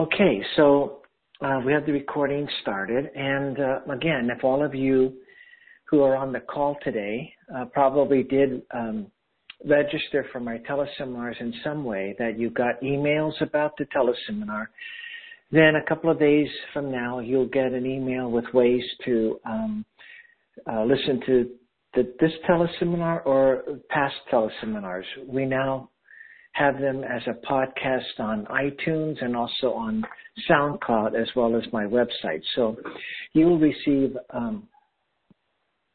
Okay, so uh, we have the recording started. And uh, again, if all of you who are on the call today uh, probably did um, register for my teleseminars in some way, that you got emails about the teleseminar, then a couple of days from now, you'll get an email with ways to um, uh, listen to the, this teleseminar or past teleseminars. We now have them as a podcast on iTunes and also on SoundCloud as well as my website. So you will receive um,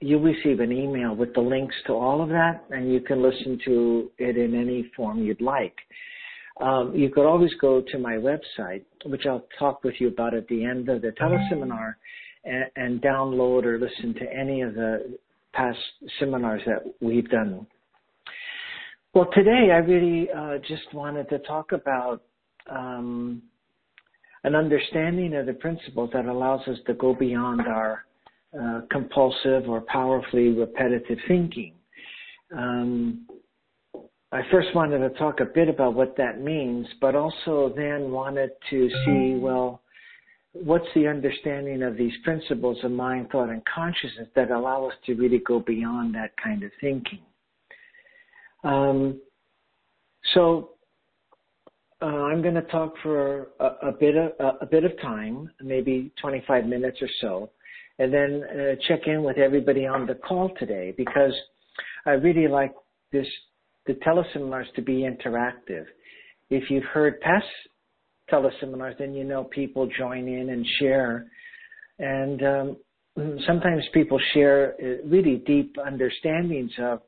you'll receive an email with the links to all of that, and you can listen to it in any form you'd like. Um, you could always go to my website, which I'll talk with you about at the end of the teleseminar, and, and download or listen to any of the past seminars that we've done well, today I really uh, just wanted to talk about um, an understanding of the principles that allows us to go beyond our uh, compulsive or powerfully repetitive thinking. Um, I first wanted to talk a bit about what that means, but also then wanted to see, well, what's the understanding of these principles of mind, thought, and consciousness that allow us to really go beyond that kind of thinking. Um, so uh, I'm going to talk for a, a bit of a, a, bit of time, maybe 25 minutes or so, and then uh, check in with everybody on the call today because I really like this the teleseminars to be interactive. If you've heard past teleseminars, then you know people join in and share, and um, sometimes people share uh, really deep understandings of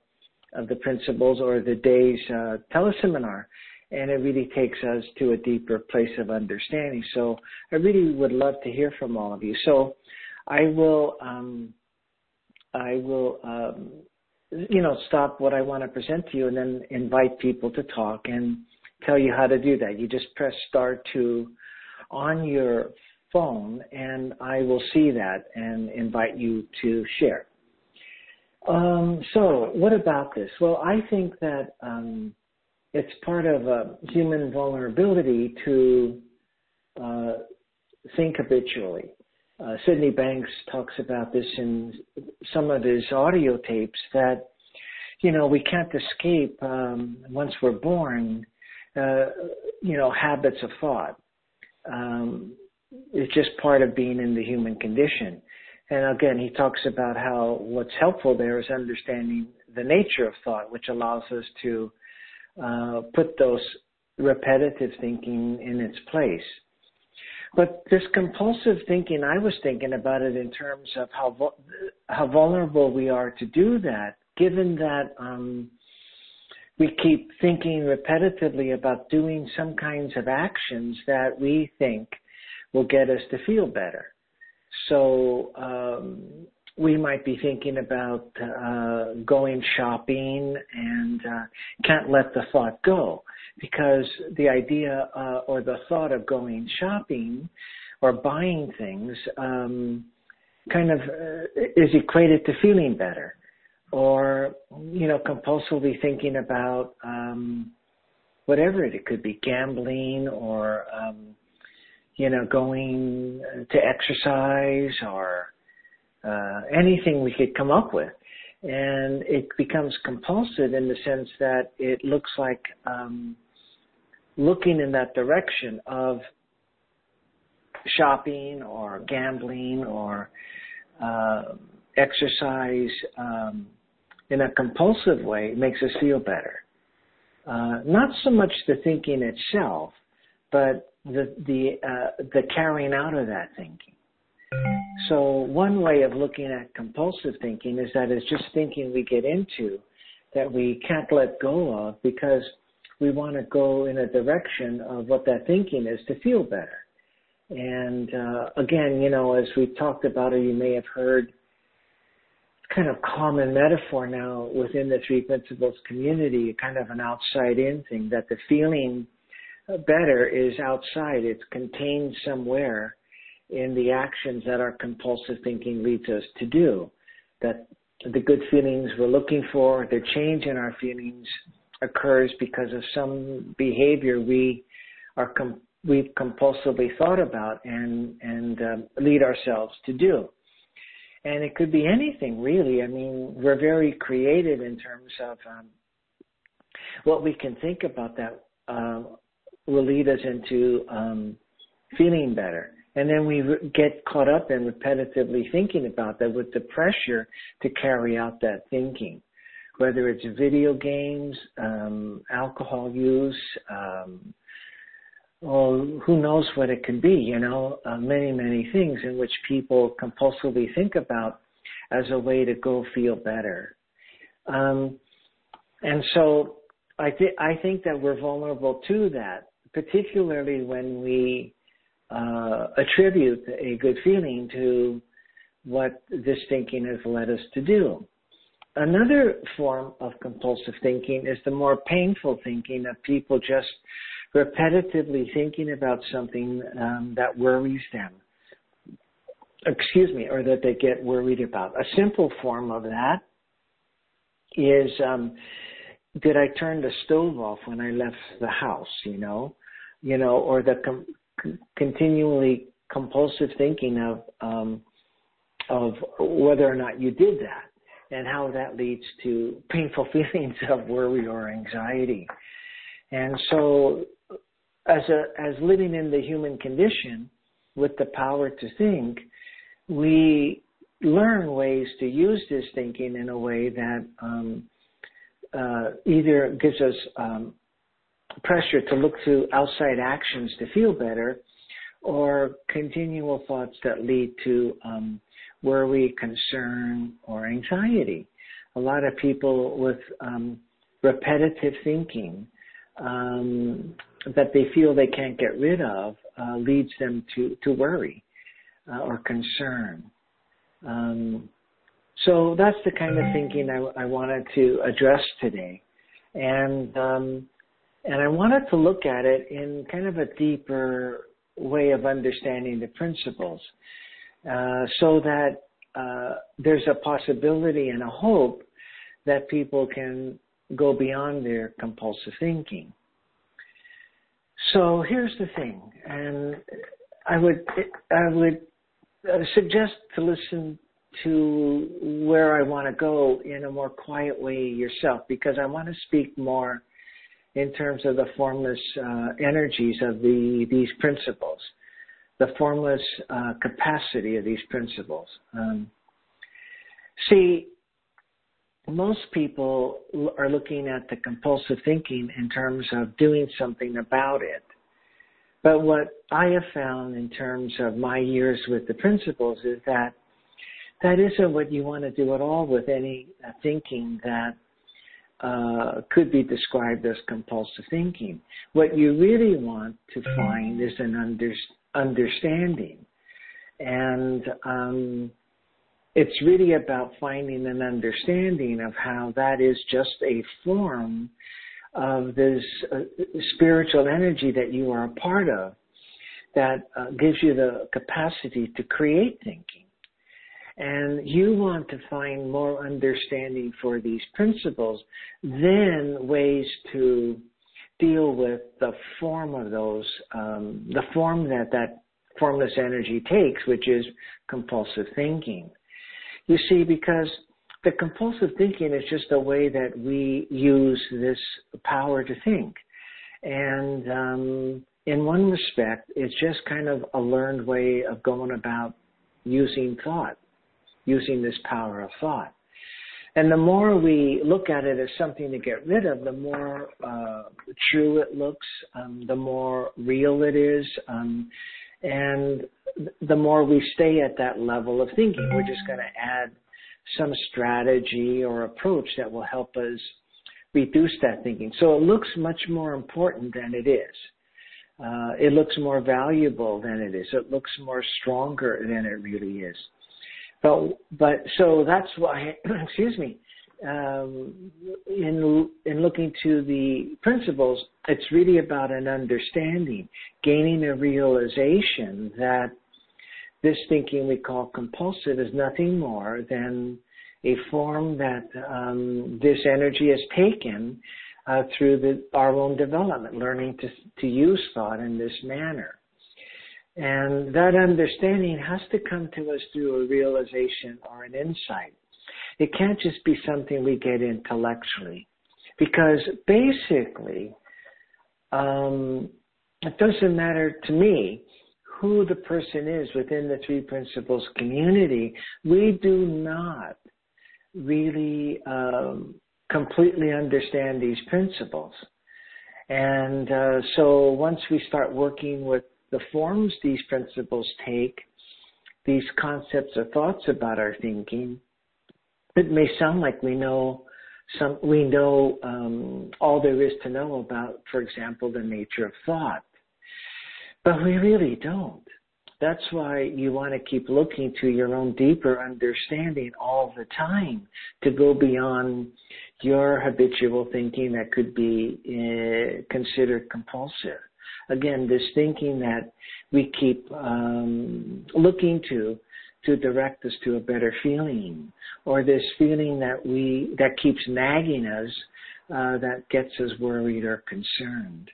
of the principles or the day's uh, teleseminar. And it really takes us to a deeper place of understanding. So I really would love to hear from all of you. So I will, um, I will, um, you know, stop what I want to present to you and then invite people to talk and tell you how to do that. You just press star two on your phone and I will see that and invite you to share. Um, so, what about this? Well, I think that um, it's part of a human vulnerability to uh, think habitually. Uh, Sydney Banks talks about this in some of his audio tapes that, you know, we can't escape um, once we're born, uh, you know, habits of thought. Um, it's just part of being in the human condition. And again, he talks about how what's helpful there is understanding the nature of thought, which allows us to uh, put those repetitive thinking in its place. But this compulsive thinking, I was thinking about it in terms of how how vulnerable we are to do that, given that um, we keep thinking repetitively about doing some kinds of actions that we think will get us to feel better. So um, we might be thinking about uh, going shopping and uh, can't let the thought go because the idea uh, or the thought of going shopping or buying things um, kind of uh, is equated to feeling better or you know compulsively thinking about um, whatever it, it could be gambling or um, you know, going to exercise or uh, anything we could come up with. And it becomes compulsive in the sense that it looks like um, looking in that direction of shopping or gambling or uh, exercise um, in a compulsive way makes us feel better. Uh, not so much the thinking itself, but the the uh, the carrying out of that thinking. So one way of looking at compulsive thinking is that it's just thinking we get into that we can't let go of because we want to go in a direction of what that thinking is to feel better. And uh, again, you know, as we talked about, or you may have heard, kind of common metaphor now within the three principles community, kind of an outside in thing that the feeling better is outside. It's contained somewhere in the actions that our compulsive thinking leads us to do. That the good feelings we're looking for, the change in our feelings occurs because of some behavior we are com- we've compulsively thought about and and um, lead ourselves to do. And it could be anything really. I mean, we're very creative in terms of um, what we can think about that uh, will lead us into um, feeling better. And then we get caught up in repetitively thinking about that with the pressure to carry out that thinking, whether it's video games, um, alcohol use, um, who knows what it can be, you know, uh, many, many things in which people compulsively think about as a way to go feel better. Um, and so I, th- I think that we're vulnerable to that, particularly when we uh, attribute a good feeling to what this thinking has led us to do. Another form of compulsive thinking is the more painful thinking of people just repetitively thinking about something um, that worries them. Excuse me, or that they get worried about. A simple form of that is um, did I turn the stove off when I left the house, you know? You know, or the com- continually compulsive thinking of um, of whether or not you did that and how that leads to painful feelings of worry or anxiety. And so as a as living in the human condition with the power to think, we learn ways to use this thinking in a way that um, uh, either gives us um, pressure to look to outside actions to feel better, or continual thoughts that lead to um, worry, concern, or anxiety. A lot of people with um, repetitive thinking um, that they feel they can't get rid of uh, leads them to, to worry uh, or concern. Um, so that's the kind of thinking I, I wanted to address today. And um, and I wanted to look at it in kind of a deeper way of understanding the principles uh, so that uh, there's a possibility and a hope that people can go beyond their compulsive thinking. So here's the thing, and I would I would uh, suggest to listen to where I want to go in a more quiet way yourself, because I want to speak more in terms of the formless uh, energies of the these principles, the formless uh, capacity of these principles. Um, see, most people are looking at the compulsive thinking in terms of doing something about it. But what I have found in terms of my years with the principles is that that isn't what you want to do at all with any uh, thinking that uh, could be described as compulsive thinking. What you really want to find is an under, understanding. And um, it's really about finding an understanding of how that is just a form of this uh, spiritual energy that you are a part of that uh, gives you the capacity to create thinking. And you want to find more understanding for these principles, then ways to deal with the form of those, um, the form that that formless energy takes, which is compulsive thinking. You see, because the compulsive thinking is just a way that we use this power to think. And um, in one respect, it's just kind of a learned way of going about using thought, using this power of thought. And the more we look at it as something to get rid of, the more uh, true it looks, um, the more real it is, um, and the more we stay at that level of thinking, we're just going to add some strategy or approach that will help us reduce that thinking. So it looks much more important than it is. Uh, it looks more valuable than it is. It looks more stronger than it really is. But but so that's why. excuse me. Um, in in looking to the principles, it's really about an understanding, gaining a realization that this thinking we call compulsive is nothing more than a form that um, this energy has taken uh, through the, our own development, learning to, to use thought in this manner. And that understanding has to come to us through a realization or an insight. It can't just be something we get intellectually. Because basically, um, it doesn't matter to me who the person is within the three principles community. We do not really um, completely understand these principles. And uh, so once we start working with the forms these principles take, these concepts or thoughts about our thinking, it may sound like we know some, we know um, all there is to know about, for example, the nature of thought, but we really don't. That's why you want to keep looking to your own deeper understanding all the time to go beyond your habitual thinking that could be uh, considered compulsive. Again, this thinking that we keep um, looking to to direct us to a better feeling, or this feeling that we that keeps nagging us, uh, that gets us worried or concerned.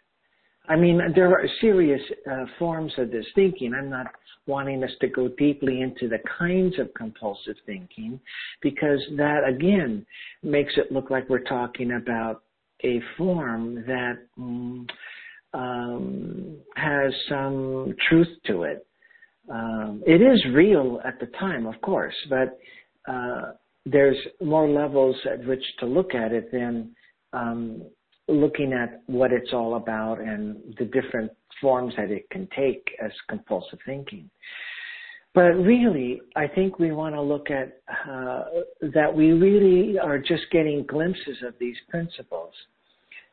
I mean, there are serious uh, forms of this thinking. I'm not wanting us to go deeply into the kinds of compulsive thinking because that again makes it look like we're talking about a form that um, um, has some truth to it. Um, it is real at the time, of course, but uh, there's more levels at which to look at it than um, looking at what it's all about and the different forms that it can take as compulsive thinking. But really, I think we want to look at uh, that we really are just getting glimpses of these principles.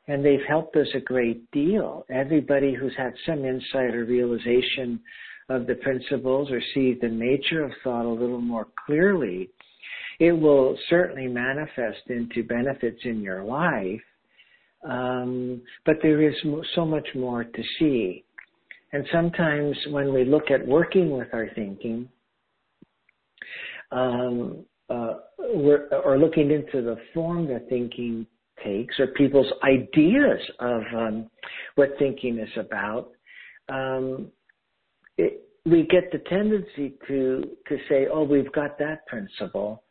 And they've helped us a great deal. Everybody who's had some insight or realization of the principles or see the nature of thought a little more clearly, it will certainly manifest into benefits in your life um, but there is so much more to see. And sometimes when we look at working with our thinking, um, uh, or looking into the form that thinking takes, or people's ideas of um, what thinking is about, um, it, we get the tendency to to say, "Oh, we've got that principle,"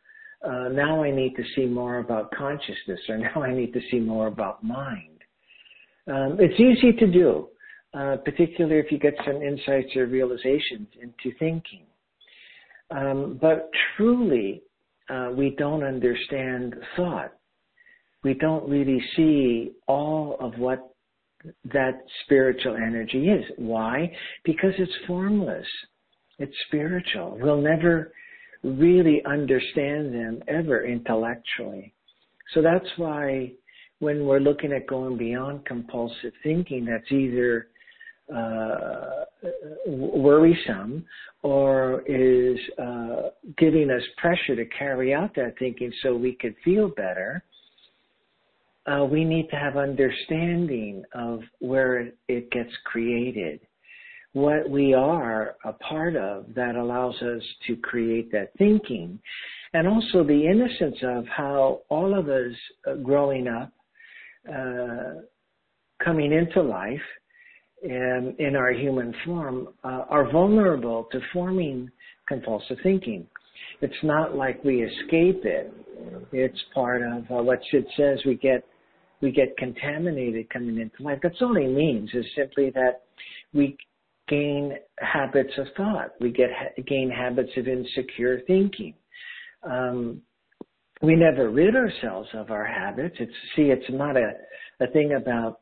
uh, now I need to see more about consciousness, or now I need to see more about mind. Um, it's easy to do, uh, particularly if you get some insights or realizations into thinking. Um, but truly, uh, we don't understand thought. We don't really see all of what that spiritual energy is. Why? Because it's formless. It's spiritual. We'll never really understand them ever intellectually. So that's why when we're looking at going beyond compulsive thinking, that's either uh, worrisome or is uh, giving us pressure to carry out that thinking so we could feel better. Uh, we need to have understanding of where it gets created what we are a part of that allows us to create that thinking. And also the innocence of how all of us uh, growing up, uh, coming into life and in our human form uh, are vulnerable to forming compulsive thinking. It's not like we escape it. It's part of uh, what Sid says we get we get contaminated coming into life. That's all he means is simply that we gain habits of thought. We get gain habits of insecure thinking. Um, we never rid ourselves of our habits. It's see, it's not a a thing about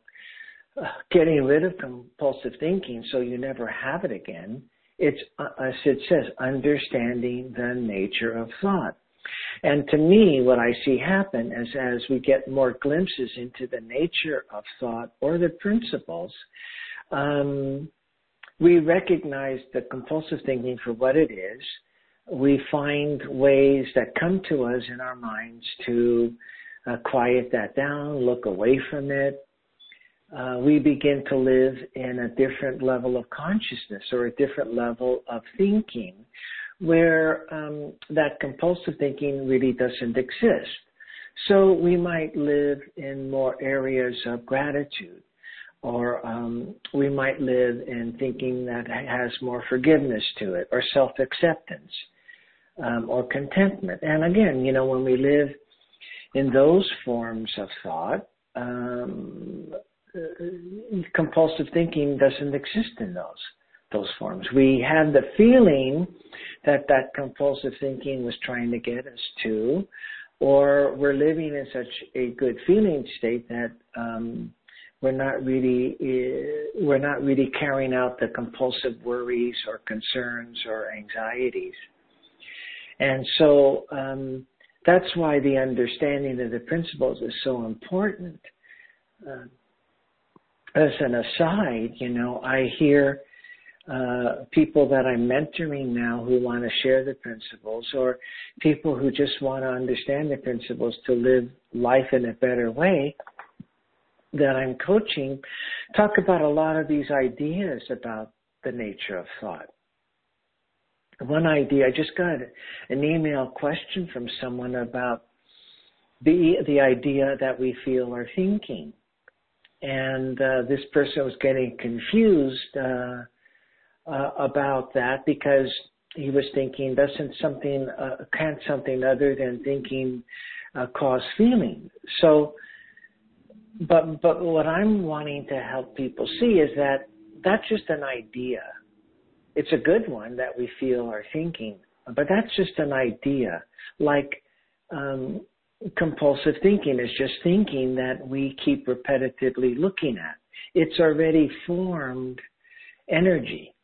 uh, getting rid of compulsive thinking so you never have it again. It's uh, as it says, understanding the nature of thought. And to me, what I see happen is as we get more glimpses into the nature of thought or the principles, um, we recognize the compulsive thinking for what it is. We find ways that come to us in our minds to uh, quiet that down, look away from it. Uh, we begin to live in a different level of consciousness or a different level of thinking where um, that compulsive thinking really doesn't exist. So we might live in more areas of gratitude, or um, we might live in thinking that has more forgiveness to it, or self acceptance, um, or contentment. And again, you know, when we live in those forms of thought, um, uh, compulsive thinking doesn't exist in those those forms. We have the feeling that that compulsive thinking was trying to get us to, or we're living in such a good feeling state that um, we're not really uh, we're not really carrying out the compulsive worries or concerns or anxieties, and so um, that's why the understanding of the principles is so important. Uh, as an aside, you know, I hear uh, people that I'm mentoring now who want to share the principles, or people who just want to understand the principles to live life in a better way that I'm coaching, talk about a lot of these ideas about the nature of thought. One idea, I just got an email question from someone about the the idea that we feel are thinking, and uh, this person was getting confused. Uh, uh, about that because he was thinking, doesn't something, uh, can't something other than thinking uh, cause feeling? So, but, but what I'm wanting to help people see is that that's just an idea. It's a good one that we feel are thinking, but that's just an idea. Like, um, compulsive thinking is just thinking that we keep repetitively looking at. It's already formed energy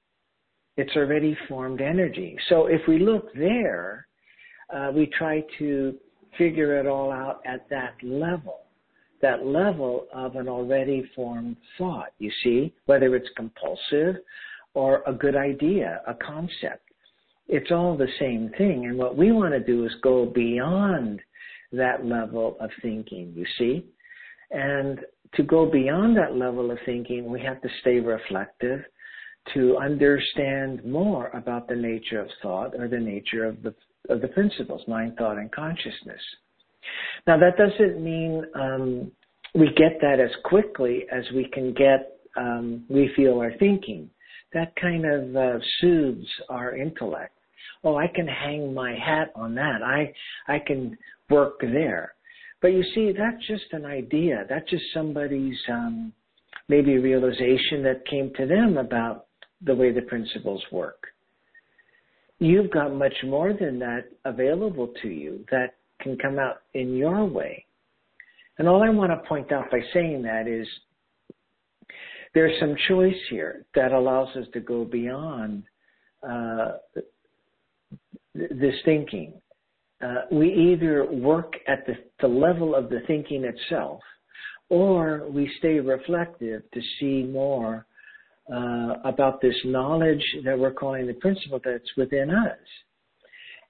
it's already formed energy. So if we look there, uh, we try to figure it all out at that level, that level of an already formed thought, you see, whether it's compulsive or a good idea, a concept. It's all the same thing. And what we want to do is go beyond that level of thinking, you see. And to go beyond that level of thinking, we have to stay reflective to understand more about the nature of thought or the nature of the of the principles, mind, thought, and consciousness. Now that doesn't mean um, we get that as quickly as we can get um, we feel our thinking. That kind of uh, soothes our intellect. Oh, I can hang my hat on that. I I can work there. But you see, that's just an idea. That's just somebody's um, maybe realization that came to them about the way the principles work. You've got much more than that available to you that can come out in your way. And all I want to point out by saying that is there's some choice here that allows us to go beyond uh, this thinking. Uh, we either work at the, the level of the thinking itself, or we stay reflective to see more uh, about this knowledge that we're calling the principle that's within us.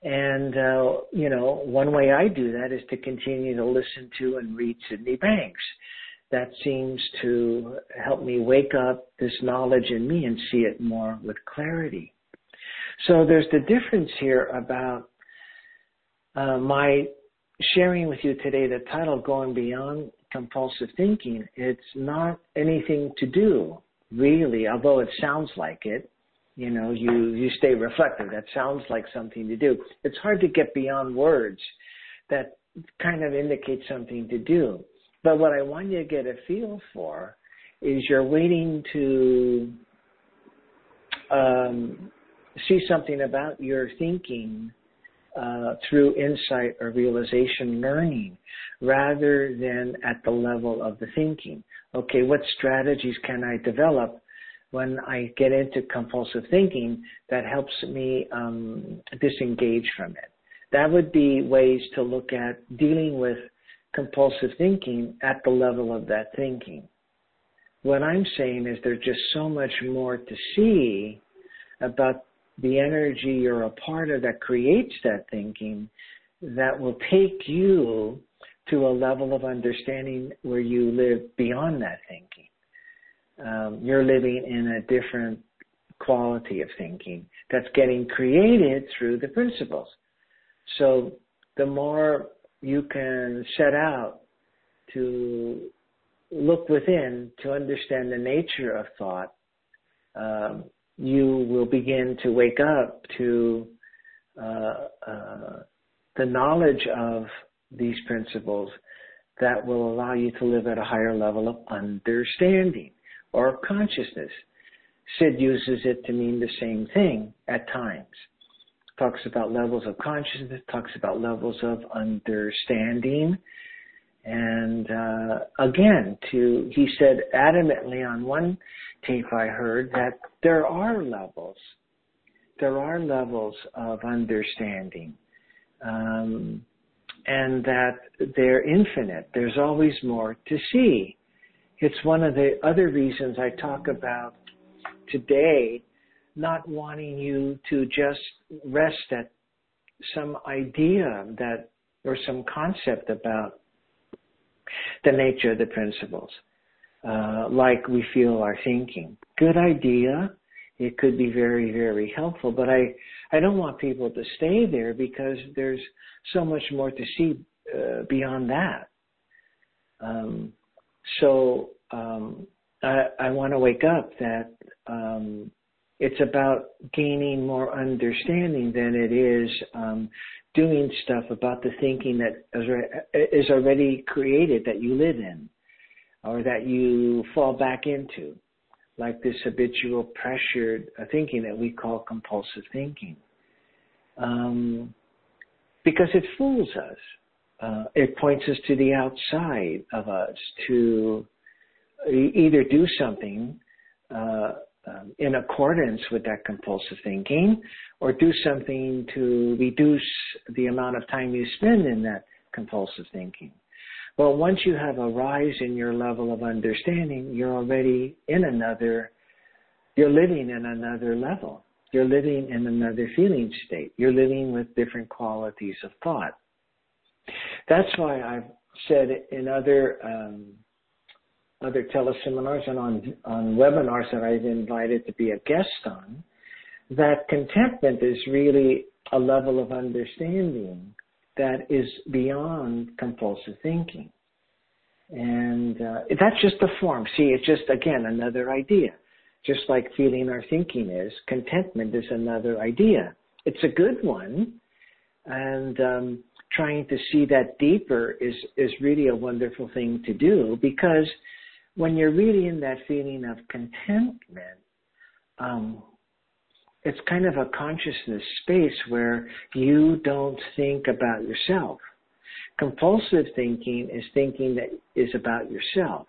And, uh, you know, one way I do that is to continue to listen to and read Sydney Banks. That seems to help me wake up this knowledge in me and see it more with clarity. So there's the difference here about uh, my sharing with you today the title Going Beyond Compulsive Thinking. It's not anything to do really, although it sounds like it, you know, you, you stay reflective. That sounds like something to do. It's hard to get beyond words that kind of indicate something to do. But what I want you to get a feel for is you're waiting to um, see something about your thinking uh, through insight or realization learning rather than at the level of the thinking okay, what strategies can I develop when I get into compulsive thinking that helps me um, disengage from it? That would be ways to look at dealing with compulsive thinking at the level of that thinking. What I'm saying is there's just so much more to see about the energy you're a part of that creates that thinking that will take you to a level of understanding where you live beyond that thinking. Um, you're living in a different quality of thinking that's getting created through the principles. So the more you can set out to look within to understand the nature of thought, um, you will begin to wake up to uh, uh, the knowledge of these principles that will allow you to live at a higher level of understanding or consciousness. Sid uses it to mean the same thing at times. Talks about levels of consciousness, talks about levels of understanding. And uh, again, to he said adamantly on one tape I heard that there are levels. There are levels of understanding. Um, and that they're infinite. There's always more to see. It's one of the other reasons I talk about today not wanting you to just rest at some idea that or some concept about the nature of the principles, uh, like we feel our thinking. Good idea. It could be very, very helpful, but I, I don't want people to stay there because there's so much more to see uh, beyond that. Um, so um, I, I want to wake up that um, it's about gaining more understanding than it is um, doing stuff about the thinking that is already created that you live in or that you fall back into, like this habitual pressured thinking that we call compulsive thinking. Um, because it fools us. Uh, it points us to the outside of us to either do something uh, um, in accordance with that compulsive thinking or do something to reduce the amount of time you spend in that compulsive thinking. Well, once you have a rise in your level of understanding, you're already in another, you're living in another level. You're living in another feeling state. You're living with different qualities of thought. That's why I've said in other um, other teleseminars and on on webinars that I've invited to be a guest on that contentment is really a level of understanding that is beyond compulsive thinking. And uh, that's just a form. See, it's just, again, another idea just like feeling or thinking is, contentment is another idea. It's a good one, and um, trying to see that deeper is is really a wonderful thing to do because when you're really in that feeling of contentment, um, it's kind of a consciousness space where you don't think about yourself. Compulsive thinking is thinking that is about yourself.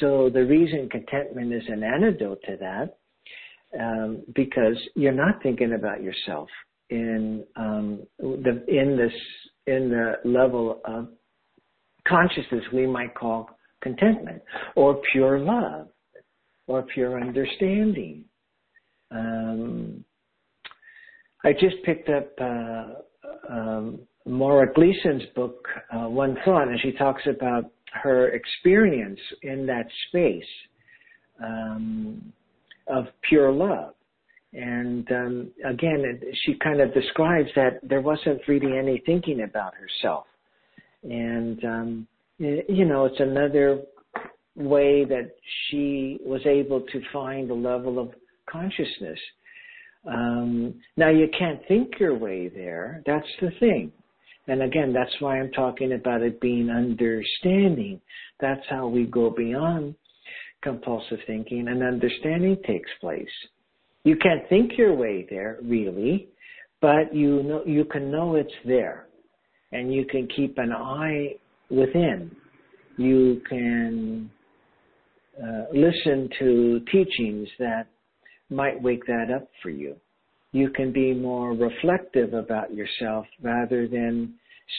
So the reason contentment is an antidote to that, um, because you're not thinking about yourself in um, the in this in the level of consciousness we might call contentment or pure love or pure understanding. Um, I just picked up uh, um, Mara Gleason's book, uh, One Thought, and she talks about her experience in that space um, of pure love. And um, again, she kind of describes that there wasn't really any thinking about herself. And, um, you know, it's another way that she was able to find a level of consciousness. Um, now, you can't think your way there. That's the thing. And again, that's why I'm talking about it being understanding. That's how we go beyond compulsive thinking and understanding takes place. You can't think your way there, really, but you know, you can know it's there and you can keep an eye within. You can uh, listen to teachings that might wake that up for you you can be more reflective about yourself rather than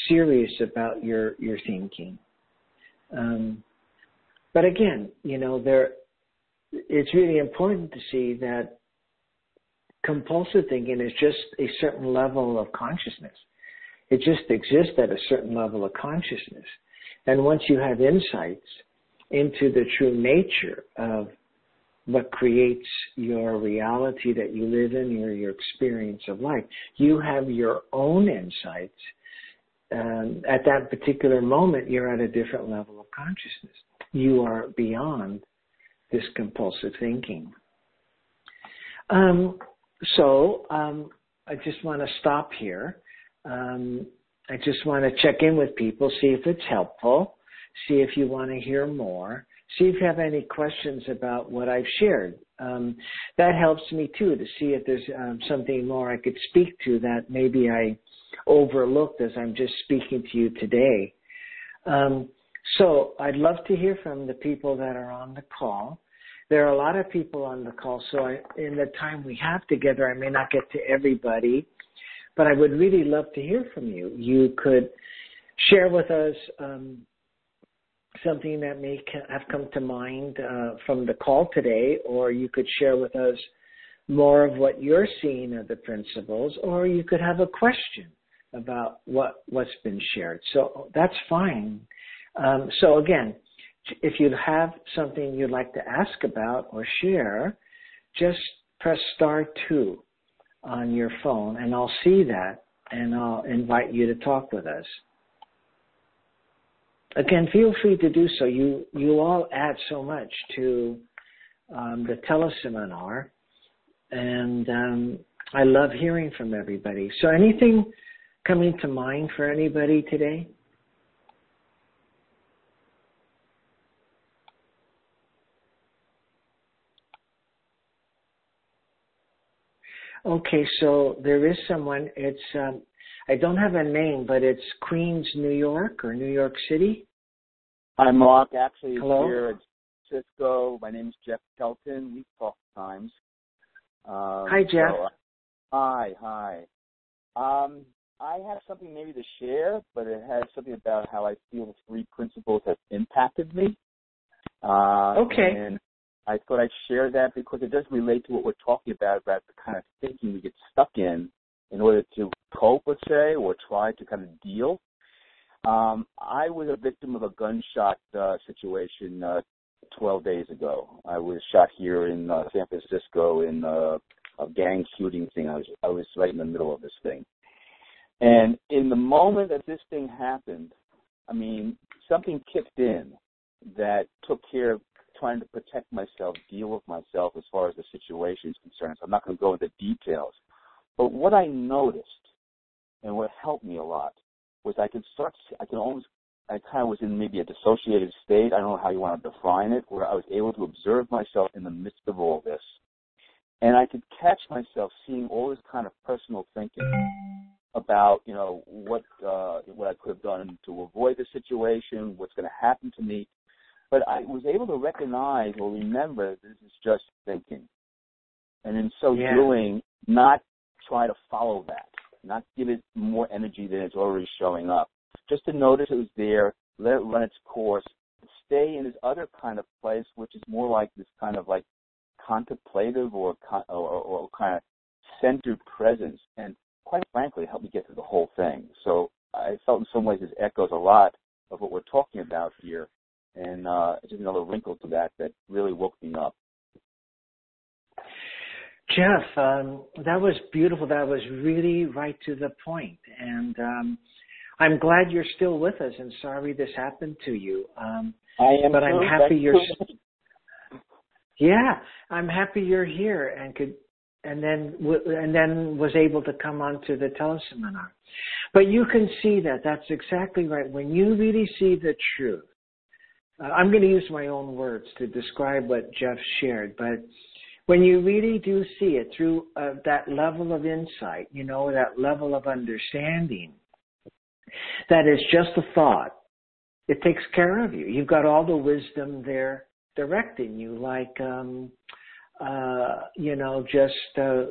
serious about your your thinking. Um, but again, you know, there it's really important to see that compulsive thinking is just a certain level of consciousness. It just exists at a certain level of consciousness. And once you have insights into the true nature of what creates your reality that you live in, your, your experience of life. You have your own insights um, at that particular moment, you're at a different level of consciousness. You are beyond this compulsive thinking. Um, so um, I just want to stop here. Um, I just want to check in with people, see if it's helpful, see if you want to hear more, see if you have any questions about what I've shared. Um, that helps me too to see if there's um, something more I could speak to that maybe I overlooked as I'm just speaking to you today. Um, so I'd love to hear from the people that are on the call. There are a lot of people on the call, so I, in the time we have together, I may not get to everybody, but I would really love to hear from you. You could share with us um, something that may have come to mind uh, from the call today, or you could share with us more of what you're seeing of the principles, or you could have a question about what what's been shared. So that's fine. Um, so again, if you have something you'd like to ask about or share, just press star two on your phone, and I'll see that, and I'll invite you to talk with us. Again, feel free to do so. You you all add so much to um, the teleseminar, and um, I love hearing from everybody. So, anything coming to mind for anybody today? Okay, so there is someone. It's um, I don't have a name, but it's Queens, New York, or New York City. Hi, Mark. Actually, Hello? here at Cisco. My name is Jeff Kelton. We talk times. Um, hi, Jeff. So, uh, hi, hi. Um, I have something maybe to share, but it has something about how I feel the three principles have impacted me. Uh, okay. And I thought I'd share that because it does relate to what we're talking about, about the kind of thinking we get stuck in in order to cope, let's say, or try to kind of deal. Um, I was a victim of a gunshot uh, situation uh, 12 days ago. I was shot here in uh, San Francisco in uh, a gang shooting thing. I was I was right in the middle of this thing, and in the moment that this thing happened, I mean something kicked in that took care of trying to protect myself, deal with myself as far as the situation is concerned. So I'm not going to go into details. But what I noticed and what helped me a lot was I could start, I could almost, I kind of was in maybe a dissociated state. I don't know how you want to define it, where I was able to observe myself in the midst of all this. And I could catch myself seeing all this kind of personal thinking about, you know, what, uh, what I could have done to avoid the situation, what's going to happen to me. But I was able to recognize or remember this is just thinking. And in so yeah. doing, not try to follow that, not give it more energy than it's already showing up. Just to notice it was there, let it run its course, stay in this other kind of place, which is more like this kind of like contemplative or, or, or kind of centered presence, and quite frankly, help me get through the whole thing. So I felt in some ways this echoes a lot of what we're talking about here, and uh, it's just another wrinkle to that that really woke me up. Jeff, um, that was beautiful. That was really right to the point. And um, I'm glad you're still with us and sorry this happened to you. Um, I am but. I'm happy you're. Yeah, I'm happy you're here and could and then and then was able to come onto the teleseminar. But you can see that that's exactly right. When you really see the truth, uh, I'm going to use my own words to describe what Jeff shared, but when you really do see it through uh, that level of insight, you know, that level of understanding, that is just a thought. It takes care of you. You've got all the wisdom there directing you, like, um, uh, you know, just uh,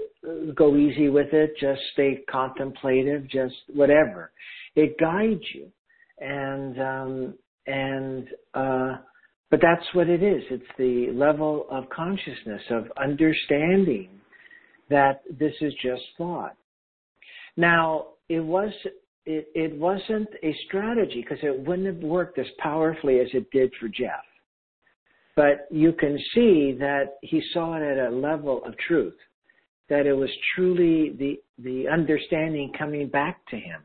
go easy with it, just stay contemplative, just whatever. It guides you, and um, and uh, but that's what it is. It's the level of consciousness of understanding that this is just thought. Now, it was it, it wasn't a strategy because it wouldn't have worked as powerfully as it did for Jeff. But you can see that he saw it at a level of truth, that it was truly the, the understanding coming back to him.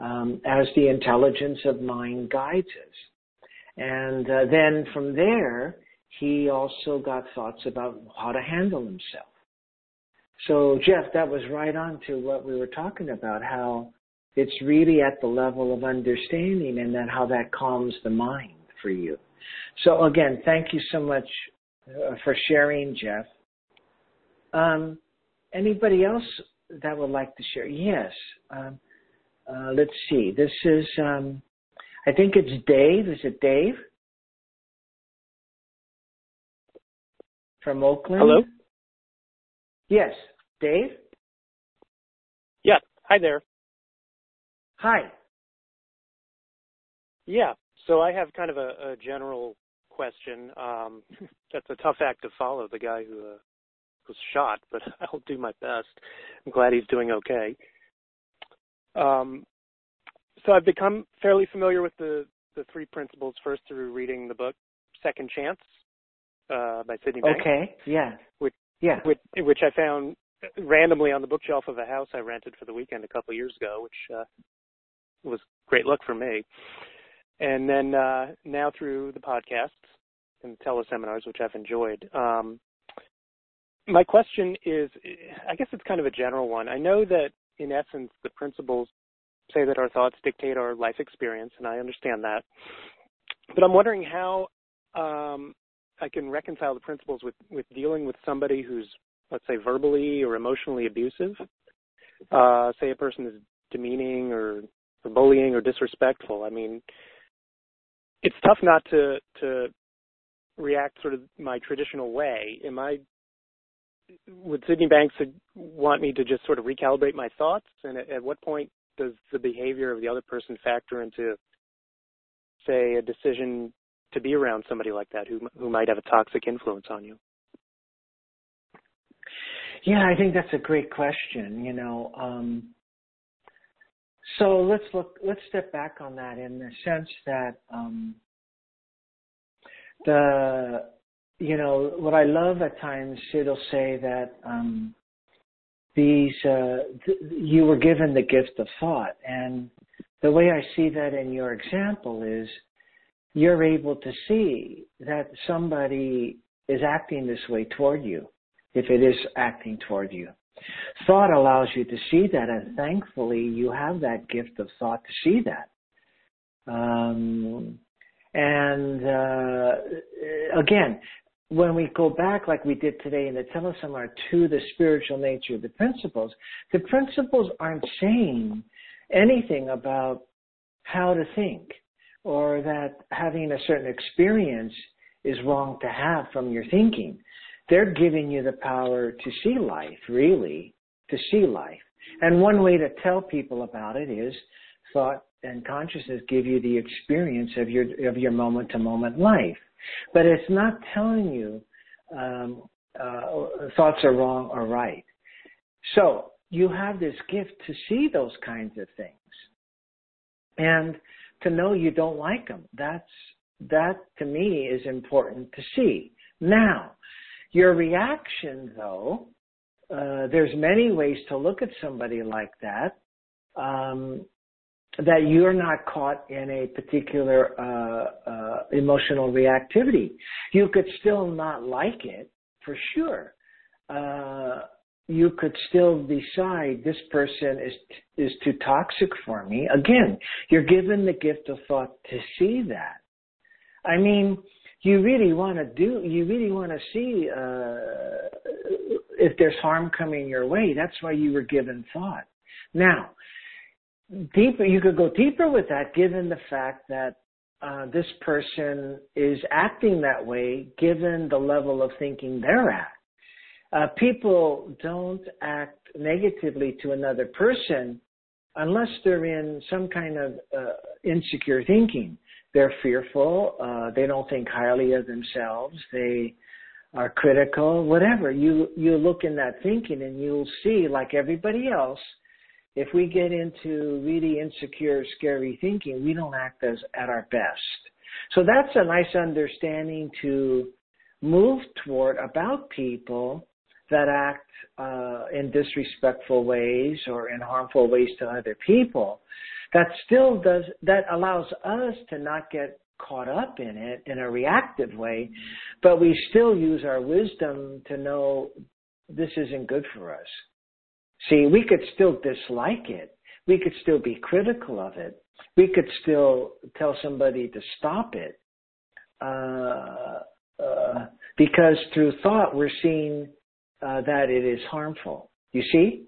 um, as the intelligence of mind guides us. And uh, then from there, he also got thoughts about how to handle himself. So, Jeff, that was right on to what we were talking about, how it's really at the level of understanding and then how that calms the mind for you. So, again, thank you so much uh, for sharing, Jeff. Um, anybody else that would like to share? Yes. Um, uh, let's see. This is, um, I think it's Dave. Is it Dave? From Oakland? Hello? Yes. Dave? Yeah. Hi there. Hi. Yeah. So I have kind of a, a general question. Um, that's a tough act to follow, the guy who uh, was shot, but I'll do my best. I'm glad he's doing okay. Um, so I've become fairly familiar with the, the three principles first through reading the book Second Chance uh, by Sydney Banks. Okay, yeah. Which, yeah. Which, which I found randomly on the bookshelf of a house I rented for the weekend a couple of years ago, which uh, was great luck for me. And then uh, now through the podcasts and teleseminars, which I've enjoyed. Um, my question is, I guess it's kind of a general one. I know that in essence, the principles say that our thoughts dictate our life experience, and I understand that. But I'm wondering how um, I can reconcile the principles with, with dealing with somebody who's, let's say, verbally or emotionally abusive. Uh, say a person is demeaning or, or bullying or disrespectful. I mean, it's tough not to to react sort of my traditional way. Am I would Sydney Banks want me to just sort of recalibrate my thoughts? And at, at what point does the behavior of the other person factor into, say, a decision to be around somebody like that who who might have a toxic influence on you? Yeah, I think that's a great question. You know, um, so let's look. Let's step back on that in the sense that um, the you know what I love at times. It'll say that um, these uh, th- you were given the gift of thought, and the way I see that in your example is you're able to see that somebody is acting this way toward you, if it is acting toward you. Thought allows you to see that, and thankfully you have that gift of thought to see that. Um, and uh, again, when we go back, like we did today in the teleseminar, to the spiritual nature of the principles, the principles aren't saying anything about how to think or that having a certain experience is wrong to have from your thinking. They're giving you the power to see life, really, to see life. And one way to tell people about it is thought and consciousness give you the experience of your of your moment to moment life. But it's not telling you um, uh, thoughts are wrong or right. So you have this gift to see those kinds of things, and to know you don't like them. That's that to me is important to see. Now, your reaction, though, uh, there's many ways to look at somebody like that. Um, that you're not caught in a particular uh, uh, emotional reactivity. You could still not like it, for sure. Uh, you could still decide this person is is too toxic for me. Again, you're given the gift of thought to see that. I mean, you really want to do. You really want to see uh, if there's harm coming your way. That's why you were given thought. Now, deeper, you could go deeper with that given the fact that uh, this person is acting that way given the level of thinking they're at. Uh, people don't act negatively to another person unless they're in some kind of uh, insecure thinking. They're fearful. Uh, they don't think highly of themselves. They are critical. Whatever you you look in that thinking, and you'll see, like everybody else, if we get into really insecure, scary thinking, we don't act as at our best. So that's a nice understanding to move toward about people that act uh, in disrespectful ways or in harmful ways to other people, that still does that allows us to not get caught up in it in a reactive way, but we still use our wisdom to know this isn't good for us. See, we could still dislike it. We could still be critical of it. We could still tell somebody to stop it. Uh, uh, because through thought, we're seeing uh, that it is harmful. You see?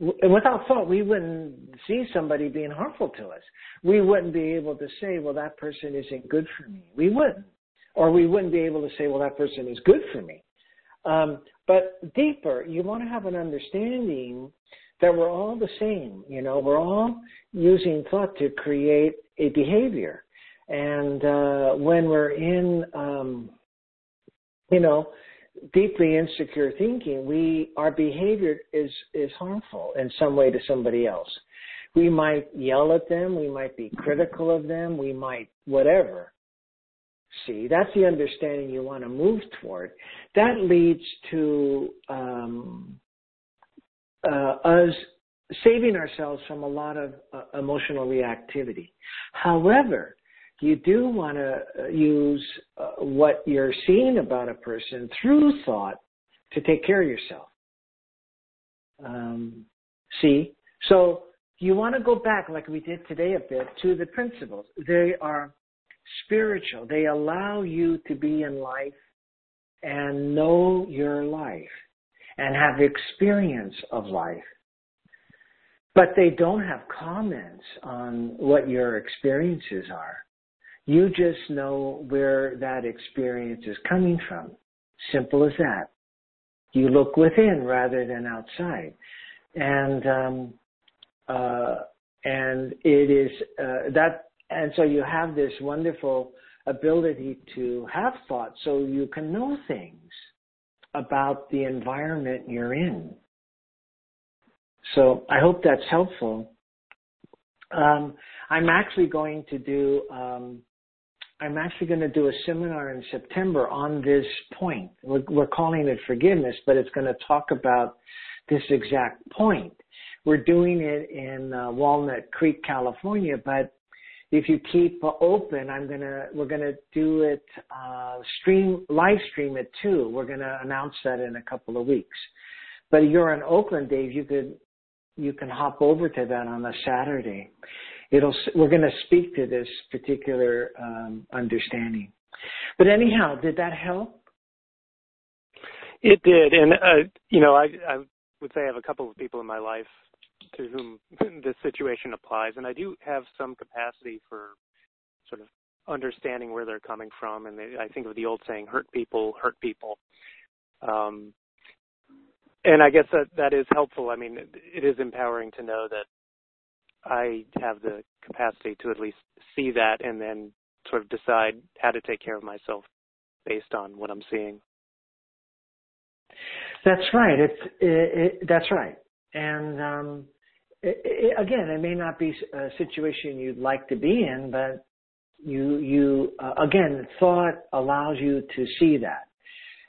And without thought, we wouldn't see somebody being harmful to us. We wouldn't be able to say, well, that person isn't good for me. We wouldn't. Or we wouldn't be able to say, well, that person is good for me. Um, but deeper, you want to have an understanding that we're all the same. You know, we're all using thought to create a behavior. And uh, when we're in, um, you know, deeply insecure thinking, we our behavior is is harmful in some way to somebody else. We might yell at them, we might be critical of them, we might whatever. See, that's the understanding you want to move toward. That leads to um, uh, us saving ourselves from a lot of uh, emotional reactivity. However, you do want to uh, use uh, what you're seeing about a person through thought to take care of yourself. Um, see? So you want to go back, like we did today a bit, to the principles. They are spiritual. They allow you to be in life and know your life and have experience of life. But they don't have comments on what your experiences are. You just know where that experience is coming from. Simple as that. You look within rather than outside. And, um, uh, and it is, uh, that, and so you have this wonderful ability to have thoughts so you can know things about the environment you're in. So I hope that's helpful. Um, I'm actually going to do um, I'm actually going to do a seminar in September on this point. We're, we're calling it forgiveness, but it's going to talk about this exact point. We're doing it in uh, Walnut Creek, California, but if you keep open, I'm gonna we're gonna do it uh, stream live stream it too. We're gonna announce that in a couple of weeks. But you're in Oakland, Dave. You could you can hop over to that on a Saturday it'll we're to speak to this particular um, understanding. But anyhow, did that help? It did, and uh, you know, I, I would say I have a couple of people in my life to whom this situation applies, and I do have some capacity for sort of understanding where they're coming from. And they, I think of the old saying, "Hurt people, hurt people." Um, and I guess that that is helpful. I mean, it, it is empowering to know that I have the capacity to at least see that and then sort of decide how to take care of myself based on what I'm seeing. That's right. It's it, it, that's right. And um, it, again, it may not be a situation you'd like to be in, but you you uh, again, thought allows you to see that.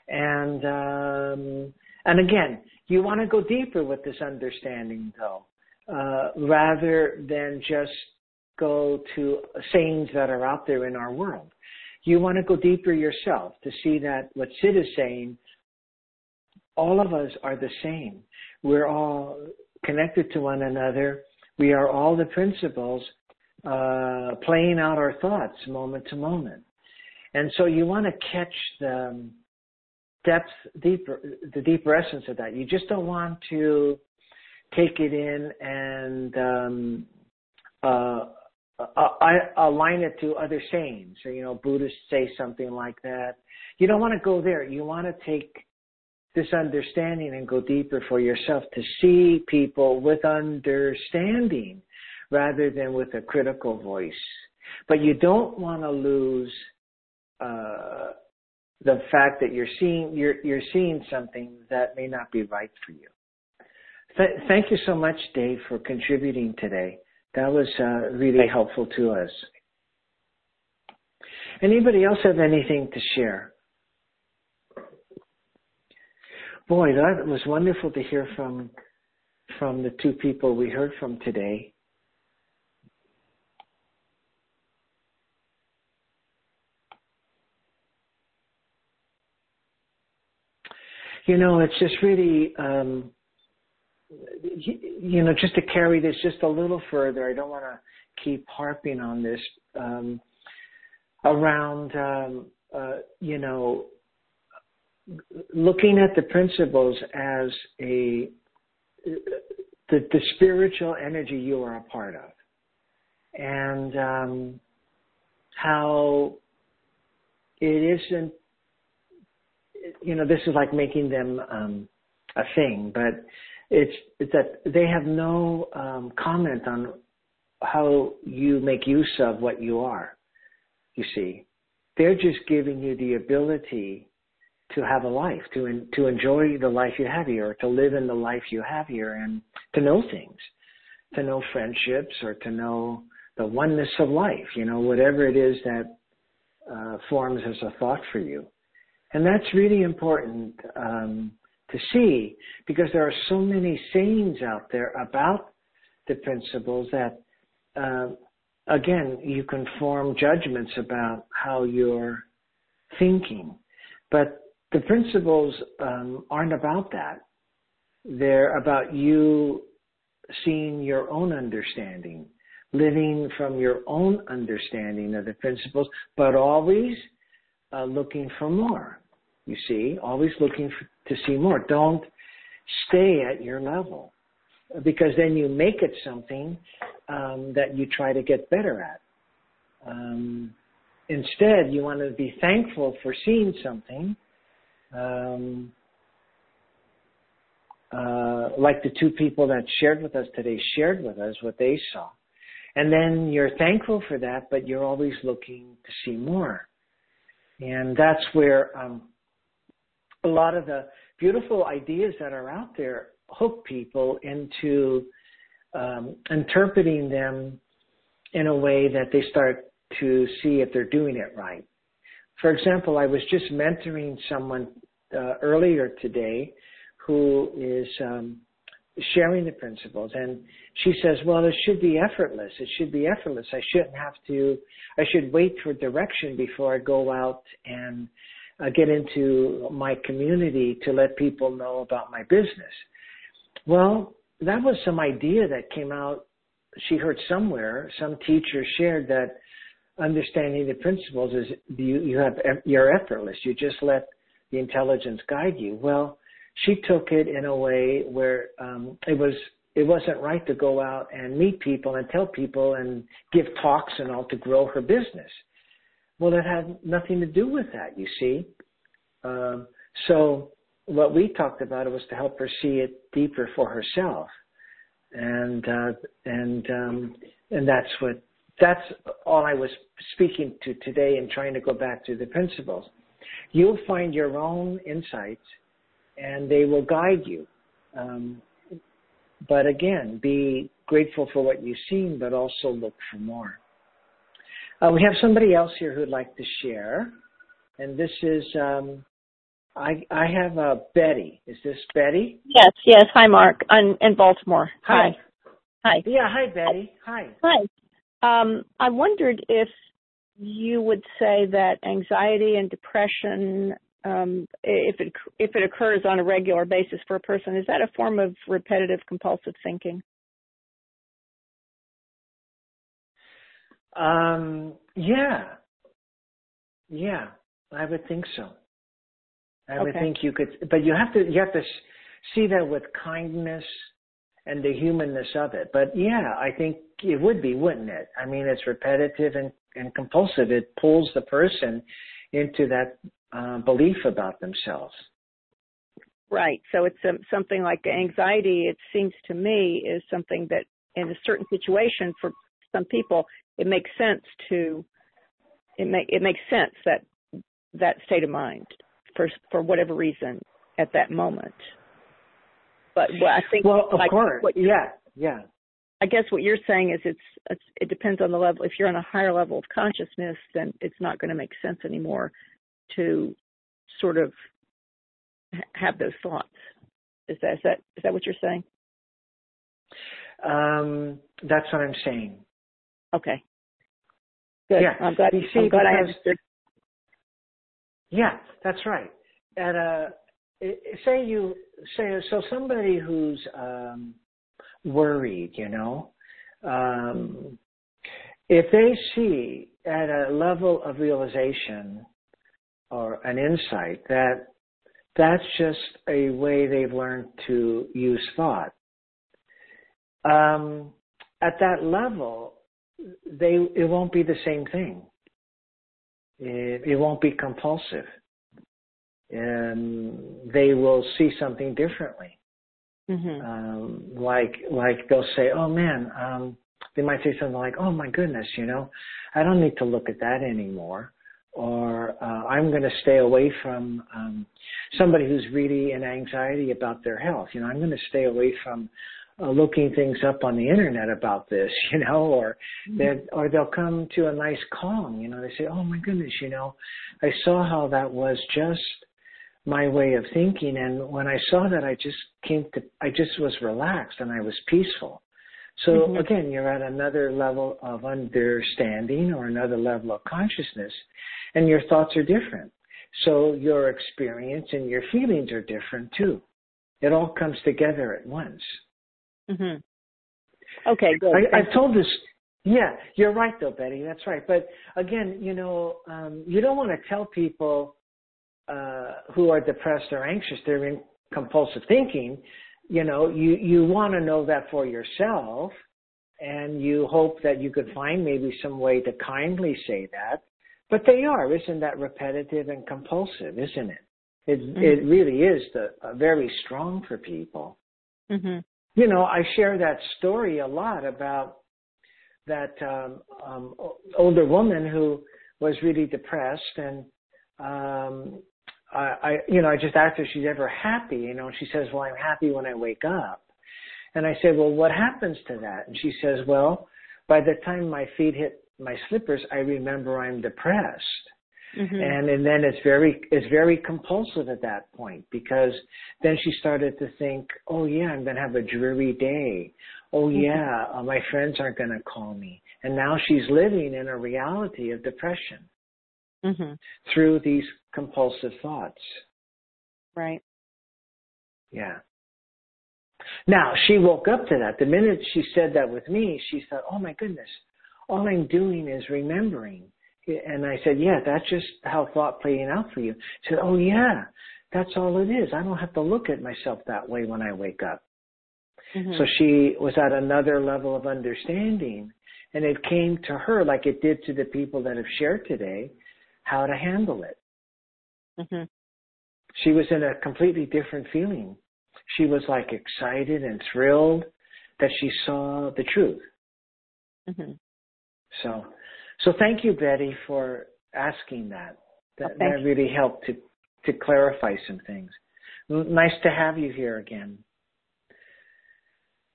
And um, and again, you want to go deeper with this understanding, though. Uh, rather than just go to sayings that are out there in our world. You want to go deeper yourself to see that what Sid is saying, all of us are the same. We're all connected to one another. We are all the principles uh, playing out our thoughts moment to moment. And so you want to catch the depth, deeper, the deeper essence of that. You just don't want to take it in and um, uh, I align it to other sayings. So, you know, Buddhists say something like that. You don't want to go there. You want to take this understanding and go deeper for yourself to see people with understanding rather than with a critical voice. But you don't want to lose uh, the fact that you're seeing you're you're seeing something that may not be right for you. Th- thank you so much, Dave, for contributing today. That was uh, really helpful to us. Anybody else have anything to share? Boy, that was wonderful to hear from from the two people we heard from today. You know, it's just really, um, you know, just to carry this just a little further. I don't want to keep harping on this um, around, um, uh, you know, looking at the principles as a the, the spiritual energy you are a part of, and um, how it isn't. You know, this is like making them um, a thing, but it's, it's that they have no um, comment on how you make use of what you are. You see, they're just giving you the ability to have a life, to to enjoy the life you have here, to live in the life you have here, and to know things, to know friendships, or to know the oneness of life. You know, whatever it is that uh, forms as a thought for you, and that's really important um, to see because there are so many sayings out there about the principles that. Uh, again, you can form judgments about how you're thinking. But the principles um, aren't about that. They're about you seeing your own understanding, living from your own understanding of the principles, but always uh, looking for more. You see, always looking for, to see more. Don't stay at your level because then you make it something um, that you try to get better at. Um, instead, you want to be thankful for seeing something um, uh, like the two people that shared with us today shared with us what they saw. And then you're thankful for that, but you're always looking to see more. And that's where um, a lot of the beautiful ideas that are out there hook people into um, interpreting them in a way that they start to see if they're doing it right. For example, I was just mentoring someone uh, earlier today who is um, sharing the principles, and she says, "Well, it should be effortless. It should be effortless. I shouldn't have to. I should wait for direction before I go out and uh, get into my community to let people know about my business." Well, that was some idea that came out. She heard somewhere some teacher shared that understanding the principles is you, you have you're effortless. You just let the intelligence guide you. Well, she took it in a way where um, it was it wasn't right to go out and meet people and tell people and give talks and all to grow her business. Well, it had nothing to do with that, you see. Um, so what we talked about was to help her see it deeper for herself, and uh, and um, and that's what that's all I was speaking to today and trying to go back to the principles. You'll find your own insights and they will guide you. Um, but again, be grateful for what you've seen, but also look for more. Uh, we have somebody else here who'd like to share, and this is um, I I have uh, Betty. Is this Betty? Yes, yes. Hi, Mark. I'm in Baltimore. Hi. Hi. Yeah. Hi, Betty. Hi. Hi. Um, I wondered if you would say that anxiety and depression, um, if it if it occurs on a regular basis for a person, is that a form of repetitive compulsive thinking? Um, yeah, yeah, I would think so. I okay. would think you could, but you have to you have to see that with kindness and the humanness of it. But yeah, I think it would be, wouldn't it? I mean, it's repetitive and, and compulsive. It pulls the person into that uh, belief about themselves. Right. So it's um, something like anxiety. It seems to me is something that, in a certain situation, for some people, it makes sense to. It make it makes sense that that state of mind for for whatever reason at that moment. But well, I think well, of like course, yeah, yeah. I guess what you're saying is it's, it's it depends on the level. If you're on a higher level of consciousness, then it's not going to make sense anymore to sort of have those thoughts. Is that is that is that what you're saying? Um, that's what I'm saying. Okay. Good. Yeah. I'm glad, you see, I'm glad I understood. Yeah, that's right. At a say you say so somebody who's um, worried, you know, um, if they see at a level of realization or an insight that that's just a way they've learned to use thought. Um, at that level, they it won't be the same thing. It, it won't be compulsive. And they will see something differently. hmm Um, like like they'll say, "Oh man," um, they might say something like, "Oh my goodness," you know, I don't need to look at that anymore. Or uh, I'm going to stay away from um, somebody who's really in anxiety about their health. You know, I'm going to stay away from uh, looking things up on the internet about this. You know, or that or they'll come to a nice calm. You know, they say, "Oh my goodness," you know, I saw how that was just my way of thinking, and when I saw that, I just came to, I just was relaxed and I was peaceful. So Mhm. again, you're at another level of understanding or another level of consciousness, and your thoughts are different. So your experience and your feelings are different too. It all comes together at once. hmm Okay, good. I, i've told this. Yeah, you're right though, Betty. That's right. But again, you know, um, you don't want to tell people uh, who are depressed or anxious they're in compulsive thinking. You know, you you want to know that for yourself, and you hope that you could find maybe some way to kindly say that. But they are, isn't that repetitive and compulsive, isn't it? It it really is the, uh, very strong for people hmm you know, I share that story a lot about that um, um, older woman who was really depressed, and um, I, I, you know, I just asked her if she's ever happy. You know, and she says, "Well, I'm happy when I wake up." And I said, "Well, what happens to that?" And she says, "Well, by the time my feet hit my slippers, I remember I'm depressed." hmm and and then it's very it's very compulsive at that point because then she started to think oh yeah i'm going to have a dreary day oh Mm-hmm. yeah uh, my friends aren't going to call me and now she's living in a reality of depression hmm through these compulsive thoughts Right. yeah now she woke up to that the minute she said that with me she thought oh my goodness all i'm doing is remembering and I said, yeah, that's just how thought playing out for you. She said, oh yeah, that's all it is. I don't have to look at myself that way when I wake up. hmm So she was at another level of understanding and it came to her like it did to the people that have shared today, how to handle it. hmm She was in a completely different feeling. She was like excited and thrilled that she saw the truth. hmm So, so thank you, Betty, for asking that. That, Oh, that really helped to, to clarify some things. Nice to have you here again.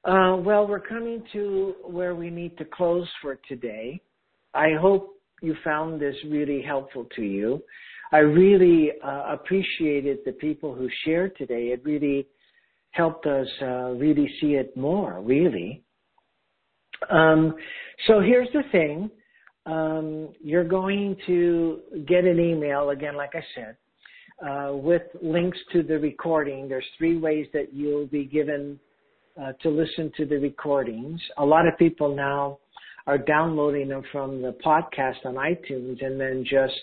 Uh, well, we're coming to where we need to close for today. I hope you found this really helpful to you. I really uh, appreciated the people who shared today. It really helped us uh, really see it more, really. Um, so here's the thing um, you're going to get an email again, like I said, uh, with links to the recording. There's three ways that you'll be given uh, to listen to the recordings. A lot of people now are downloading them from the podcast on iTunes and then just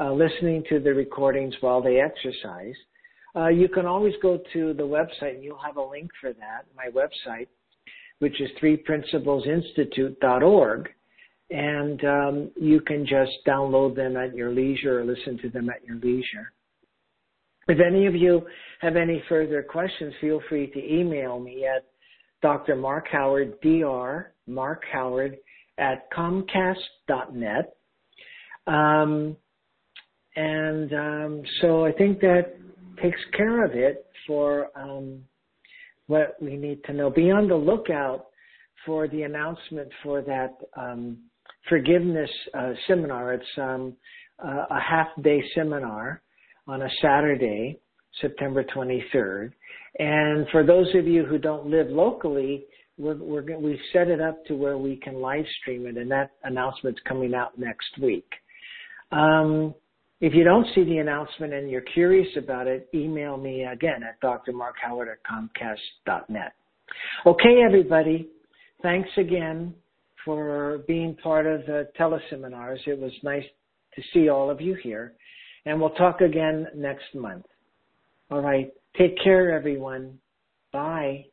uh, listening to the recordings while they exercise. Uh, you can always go to the website and you'll have a link for that, my website, which is threeprinciplesinstitute.org and um, you can just download them at your leisure or listen to them at your leisure. If any of you have any further questions, feel free to email me at Dr. Mark Howard, Dr. Mark Howard at Comcast.net. Um, and um, so I think that takes care of it for um, what we need to know. Be on the lookout for the announcement for that um, forgiveness uh, seminar. It's uh, a half day seminar on a Saturday September 23rd. And for those of you who don't live locally, we're, we're we set it up to where we can live stream it, and that announcement's coming out next week. Um, if you don't see the announcement and you're curious about it, email me again at drmarkhoward at comcast.net. Okay, everybody. Thanks again for being part of the teleseminars. It was nice to see all of you here. And we'll talk again next month. All right. Take care, everyone. Bye.